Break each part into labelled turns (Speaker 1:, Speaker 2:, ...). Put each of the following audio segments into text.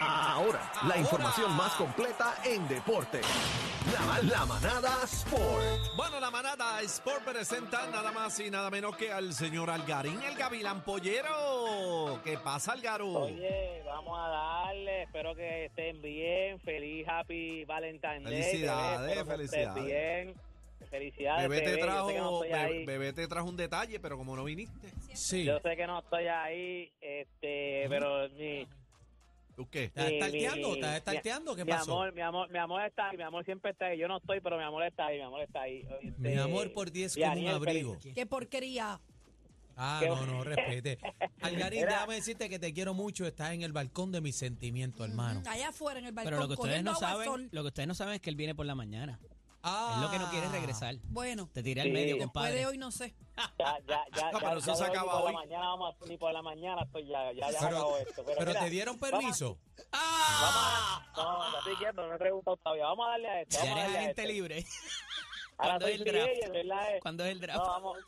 Speaker 1: Ahora, la información más completa en deporte. La, la manada Sport.
Speaker 2: Bueno, la manada Sport presenta nada más y nada menos que al señor Algarín, el Gavilán Pollero. ¿Qué pasa, Algarú?
Speaker 3: Oye, vamos a darle, espero que estén bien, feliz, happy Valentine's Day.
Speaker 2: Felicidades, felicidades.
Speaker 3: bien. Felicidades,
Speaker 2: Bebé te
Speaker 3: bebé,
Speaker 2: trajo,
Speaker 3: no.
Speaker 2: Bebé te trajo un detalle, pero como no viniste.
Speaker 4: Sí.
Speaker 3: Yo sé que no estoy ahí, este, pero mi,
Speaker 2: ¿Tú qué?
Speaker 4: ¿Estás
Speaker 3: mi-
Speaker 4: estarteando?
Speaker 3: mi-
Speaker 4: ¿Estás estarteando? ¿Qué
Speaker 3: mi
Speaker 4: pasó?
Speaker 3: amor, mi amor, mi amor está ahí, mi amor siempre está ahí. Yo no estoy, pero mi amor está ahí, mi amor está ahí. Este,
Speaker 4: Mi amor por ti es
Speaker 3: y
Speaker 4: como un abrigo.
Speaker 3: feliz-
Speaker 5: ¡Qué porquería!
Speaker 4: Ah,
Speaker 3: Qué
Speaker 4: no, no, respete. Algarín, déjame decirte que te quiero mucho. Estás en el balcón de mis sentimientos, hermano.
Speaker 5: Allá afuera en el balcón,
Speaker 6: Pero lo que ustedes no saben,
Speaker 5: sol.
Speaker 6: lo que ustedes no saben es que él viene por la mañana.
Speaker 4: Ah.
Speaker 6: Es lo que no quiere regresar.
Speaker 5: Bueno,
Speaker 6: Te tiré al
Speaker 3: Sí.
Speaker 6: medio,
Speaker 3: Después
Speaker 5: después
Speaker 6: compadre.
Speaker 5: de hoy no sé.
Speaker 3: Ya, ya, ya,
Speaker 2: No,
Speaker 3: ya,
Speaker 2: pero eso
Speaker 3: ya
Speaker 2: se
Speaker 3: de hoy
Speaker 2: acaba
Speaker 3: ni por
Speaker 2: hoy.
Speaker 3: la mañana vamos a- ni por la mañana estoy ya, ya, ya se
Speaker 4: Pero,
Speaker 3: acabó esto. Pero,
Speaker 4: pero
Speaker 3: mira,
Speaker 4: te dieron permiso.
Speaker 3: Vamos a, no, no estoy quieto, no me he preguntado todavía. Vamos a darle a esto.
Speaker 6: Ya
Speaker 3: Vamos a
Speaker 6: eres
Speaker 3: darle a
Speaker 6: agente
Speaker 3: esto.
Speaker 6: libre.
Speaker 3: Ahora
Speaker 6: ¿Cuándo
Speaker 3: soy
Speaker 6: es el draft?
Speaker 3: agent, ¿verdad?
Speaker 6: ¿Cuándo es el draft?
Speaker 3: No, vamos,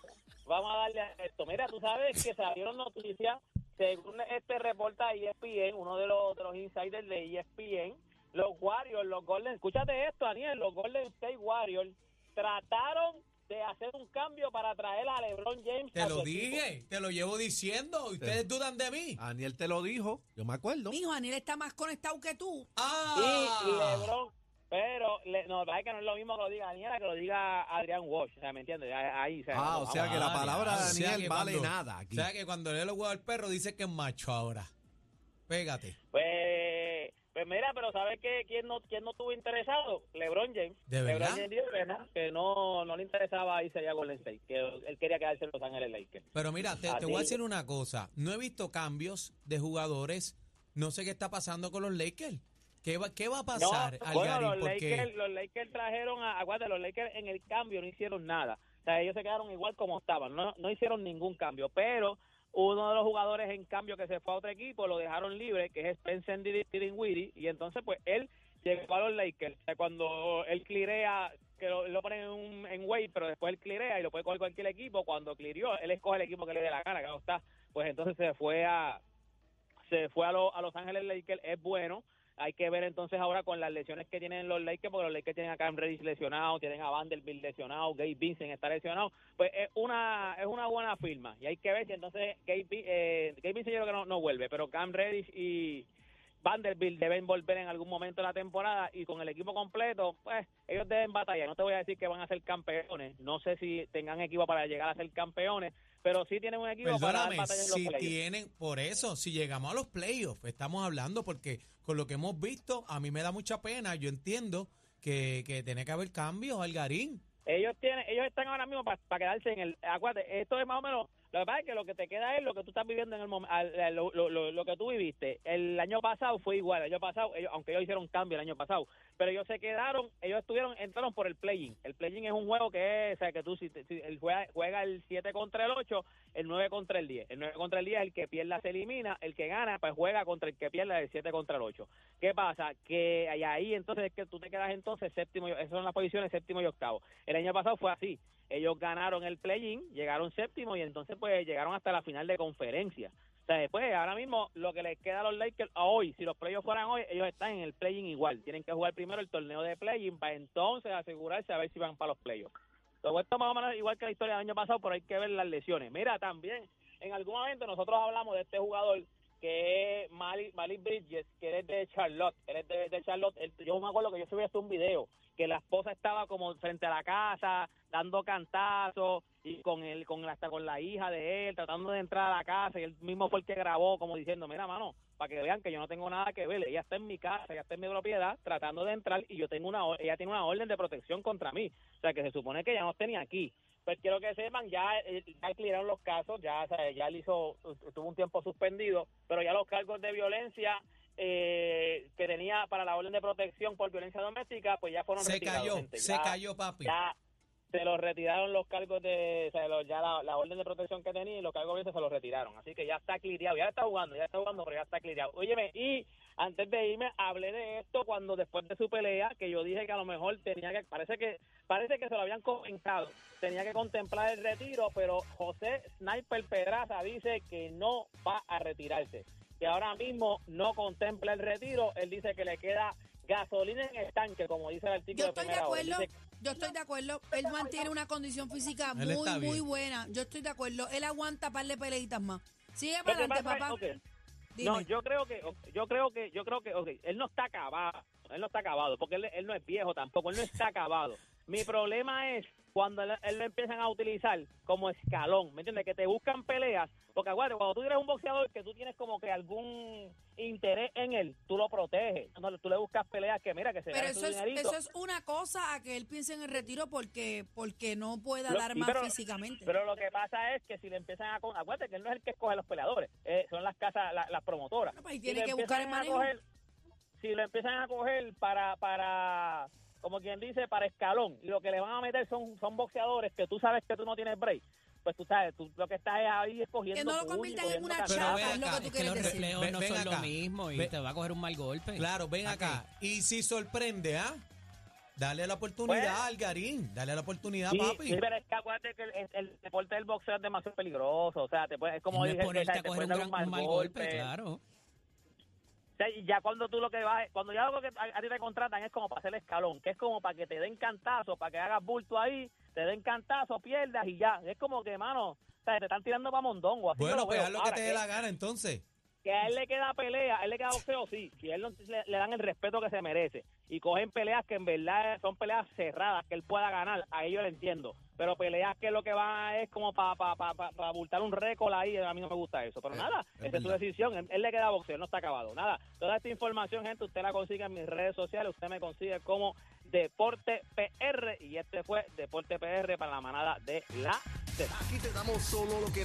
Speaker 3: vamos a darle a esto. Mira, tú sabes que salieron noticias, según este reporta ESPN, uno de los, de los insiders de ESPN, los Warriors, los Golden, escúchate esto, Daniel, los Golden State Warriors trataron de hacer un cambio para traer a LeBron James.
Speaker 4: Te lo
Speaker 3: equipo.
Speaker 4: dije, te lo llevo diciendo. Ustedes dudan de mí.
Speaker 2: Aniel te lo dijo, yo me acuerdo.
Speaker 5: Mijo, Aniel está más conectado que tú.
Speaker 4: Ah.
Speaker 3: Y LeBron, pero le, no, es que no es lo mismo que lo diga Daniela que lo diga Adrián Walsh, o sea, ¿me entiendes? Ahí, o sea,
Speaker 2: Ah,
Speaker 3: no,
Speaker 2: o sea
Speaker 3: vamos
Speaker 2: que la palabra de
Speaker 4: O sea
Speaker 2: Daniel vale
Speaker 4: cuando-
Speaker 2: nada aquí.
Speaker 4: O sea que cuando lee los huevos al perro dice que es macho ahora. Pégate.
Speaker 3: Pues, pues mira, pero ¿sabes qué? ¿Quién no, quién no estuvo interesado? LeBron James.
Speaker 4: ¿De
Speaker 3: LeBron? James dijo que no, no, le interesaba irse allá a Golden State, que él quería quedarse en Los Ángeles Lakers.
Speaker 4: Pero mira, te,
Speaker 3: A
Speaker 4: te
Speaker 3: ti.
Speaker 4: voy a decir una cosa. No he visto cambios de jugadores. No sé qué está pasando con los Lakers. ¿Qué va, qué va a pasar,
Speaker 3: no, bueno,
Speaker 4: Algarín?
Speaker 3: los
Speaker 4: Porque
Speaker 3: Lakers, los Lakers trajeron a, aguanta, los Lakers en el cambio no hicieron nada. O sea, ellos se quedaron igual como estaban, no, no hicieron ningún cambio, pero uno de los jugadores en cambio que se fue a otro equipo lo dejaron libre, que es Spencer Dinwiddie, y entonces pues él llegó a los Lakers. Cuando él clirea, que lo, lo ponen en, un, en wait, pero después él clirea y lo puede coger cualquier equipo, cuando clirió, él escoge el equipo que le dé la gana, claro está. Pues entonces se fue a se fue a, lo- a Los Ángeles Lakers, es bueno. Hay que ver entonces ahora con las lesiones que tienen los Lakers, porque los Lakers tienen a Cam Reddish lesionado, tienen a Vanderbilt lesionado, Gabe Vincent está lesionado. Pues es una es una buena firma y hay que ver si entonces Gabe, eh, Gabe Vincent yo creo que no, no vuelve, pero Cam Reddish y Vanderbilt deben volver en algún momento de la temporada y con el equipo completo, pues ellos deben batallar. No te voy a decir que van a ser campeones, no sé si tengan equipo para llegar a ser campeones, pero sí tienen un equipo para dar
Speaker 4: Perdóname,
Speaker 3: batalla en los
Speaker 4: si
Speaker 3: playoffs.
Speaker 4: tienen, por eso, si llegamos a los playoffs, estamos hablando porque con lo que hemos visto, a mí me da mucha pena, yo entiendo que, que tiene que haber cambios, Algarín.
Speaker 3: Ellos tienen, ellos están ahora mismo para quedarse en el. Acuérdate, esto es más o menos. Lo que pasa es que lo que te queda es lo que tú estás viviendo en el momento, lo, lo, lo, lo que tú viviste. El año pasado fue igual. El año pasado, ellos, aunque ellos hicieron cambio el año pasado, pero ellos se quedaron, ellos estuvieron, entraron por el play-in. El play-in es un juego que es, o sea, que tú, si, si juega, juega el 7 contra el 8, el 9 contra el 10. El 9 contra el 10 es el que pierda se elimina, el que gana, pues juega contra el que pierda el 7 contra el 8. ¿Qué pasa? Que ahí- entonces es que tú te quedas entonces séptimo, esas son las posiciones séptimo y octavo. El año pasado fue así. Ellos ganaron el play-in, llegaron séptimo y entonces pues llegaron hasta la final de conferencia. O sea, después, ahora mismo, lo que les queda a los Lakers a hoy, si los playoffs fueran hoy, ellos están en el play-in igual. Tienen que jugar primero el torneo de play-in para entonces asegurarse a ver si van para los playoffs. Todo esto más o menos igual que la historia del año pasado, pero hay que ver las lesiones. Mira, también, en algún momento nosotros hablamos de este jugador que es Malik, Bridges, que es de Charlotte. Él de Charlotte. Él- yo me acuerdo que yo subí hasta un video que la esposa estaba como frente a la casa, dando cantazos, y con él, con hasta con la hija de él, tratando de entrar a la casa, y él mismo fue el que grabó, como diciendo, mira, mano, para que vean que yo no tengo nada que ver, ella está en mi casa, ella está en mi propiedad, tratando de entrar, y yo tengo una, ella tiene una orden de protección contra mí, o sea, que se supone que ella no tenía aquí. Pues quiero que sepan, ya, eh, ya cleararon los casos, ya, ya él hizo, estuvo un tiempo suspendido, pero ya los cargos de violencia eh, que tenía para la orden de protección por violencia doméstica, pues ya fueron
Speaker 4: Se
Speaker 3: retirados.
Speaker 4: cayó,
Speaker 3: gente.
Speaker 4: se
Speaker 3: Ya-
Speaker 4: cayó, papi.
Speaker 3: ya se los retiraron los cargos de, o sea, los- ya la, la orden de protección que tenía y los cargos de se los retiraron. Así que ya está clireado, ya está jugando, ya está jugando, pero ya está clireado. Óyeme, y antes de irme, hablé de esto cuando después de su pelea, que yo dije que a lo mejor tenía que, parece que, parece que se lo habían comentado, tenía que contemplar el retiro, pero José Sniper Pedraza dice que no va a retirarse. Que ahora mismo no contempla el retiro. Él dice que le queda gasolina en el tanque, como dice el artículo
Speaker 5: Yo estoy de
Speaker 3: hora.
Speaker 5: acuerdo, yo estoy de acuerdo. Él mantiene una condición física
Speaker 4: Él
Speaker 5: muy, muy buena. Yo estoy de acuerdo. Él aguanta par de peleitas más. Sigue para adelante, papá.
Speaker 3: No, yo creo que, yo creo que, yo creo que, ok, él no está acabado, él no está acabado, porque él, él no es viejo tampoco, él no está acabado. Mi problema es cuando él, él lo empiezan a utilizar como escalón, ¿me entiendes? Que te buscan peleas, porque aguante, cuando tú eres un boxeador que tú tienes como que algún interés en él, tú lo proteges, no, tú le buscas peleas que mira que se
Speaker 5: Pero eso es,
Speaker 3: dinerito.
Speaker 5: eso es una cosa a que él piense en el retiro porque porque no pueda
Speaker 3: Lo-
Speaker 5: dar más
Speaker 3: pero-
Speaker 5: físicamente.
Speaker 3: Pero lo que pasa es que si le empiezan a... Acuérdate que él no es el que escoge los peleadores, eh, son las casas, la- las promotoras.
Speaker 5: Bueno, pues
Speaker 3: Si
Speaker 5: tiene que buscar el manejo.
Speaker 3: coger- si lo empiezan a coger para, para, como quien dice, para escalón, y lo que le van a meter son, son boxeadores que tú sabes que tú no tienes break, pues tú sabes, tú lo que estás es ahí escogiendo
Speaker 5: Que no lo conviertan en
Speaker 3: cogiendo
Speaker 5: una chapa, es lo que tú
Speaker 6: Es que
Speaker 5: quieres
Speaker 6: los
Speaker 5: decir.
Speaker 4: Ven-
Speaker 6: no
Speaker 4: ven
Speaker 6: son
Speaker 4: acá.
Speaker 6: lo mismo y
Speaker 4: Ven-
Speaker 6: te va a coger un mal golpe.
Speaker 4: Claro, ven acá. Y si sorprende, ¿ah? Dale la oportunidad
Speaker 3: Pues-
Speaker 4: al Garín. Dale la oportunidad,
Speaker 3: Sí,
Speaker 4: papi.
Speaker 3: sí, pero es que acuérdate que el, el deporte del boxeo es demasiado peligroso, o sea, te puede, es como
Speaker 6: es
Speaker 3: dije,
Speaker 6: a
Speaker 3: te
Speaker 6: coger
Speaker 3: pueden
Speaker 6: un,
Speaker 3: dar
Speaker 6: gran- un mal golpe, claro.
Speaker 3: Ya cuando tú lo que vas, cuando ya lo que a, a ti te contratan es como para hacer escalón, que es como para que te den cantazo, para que hagas bulto ahí, te den cantazo, pierdas y ya. Es como que, mano, o sea, te están tirando para mondongo. Así
Speaker 4: Bueno, pues haz lo que te dé la gana entonces.
Speaker 3: Que a él le queda pelea, a él le queda boxeo, sí. Si a él no- le, le dan el respeto que se merece y cogen peleas que en verdad son peleas cerradas, que él pueda ganar, a ellos le entiendo. Pero peleas que lo que van es como para pa, pa, pa- pa abultar un récord ahí, a mí no me gusta eso. Pero
Speaker 4: Eh,
Speaker 3: nada,
Speaker 4: es
Speaker 3: esa es su decisión. Él, él le queda boxeo, él no está acabado. Nada, toda esta información, gente, usted la consigue en mis redes sociales. Usted me consigue como Deporte PR y este fue Deporte PR para la manada de la Z.
Speaker 1: Aquí te damos solo lo que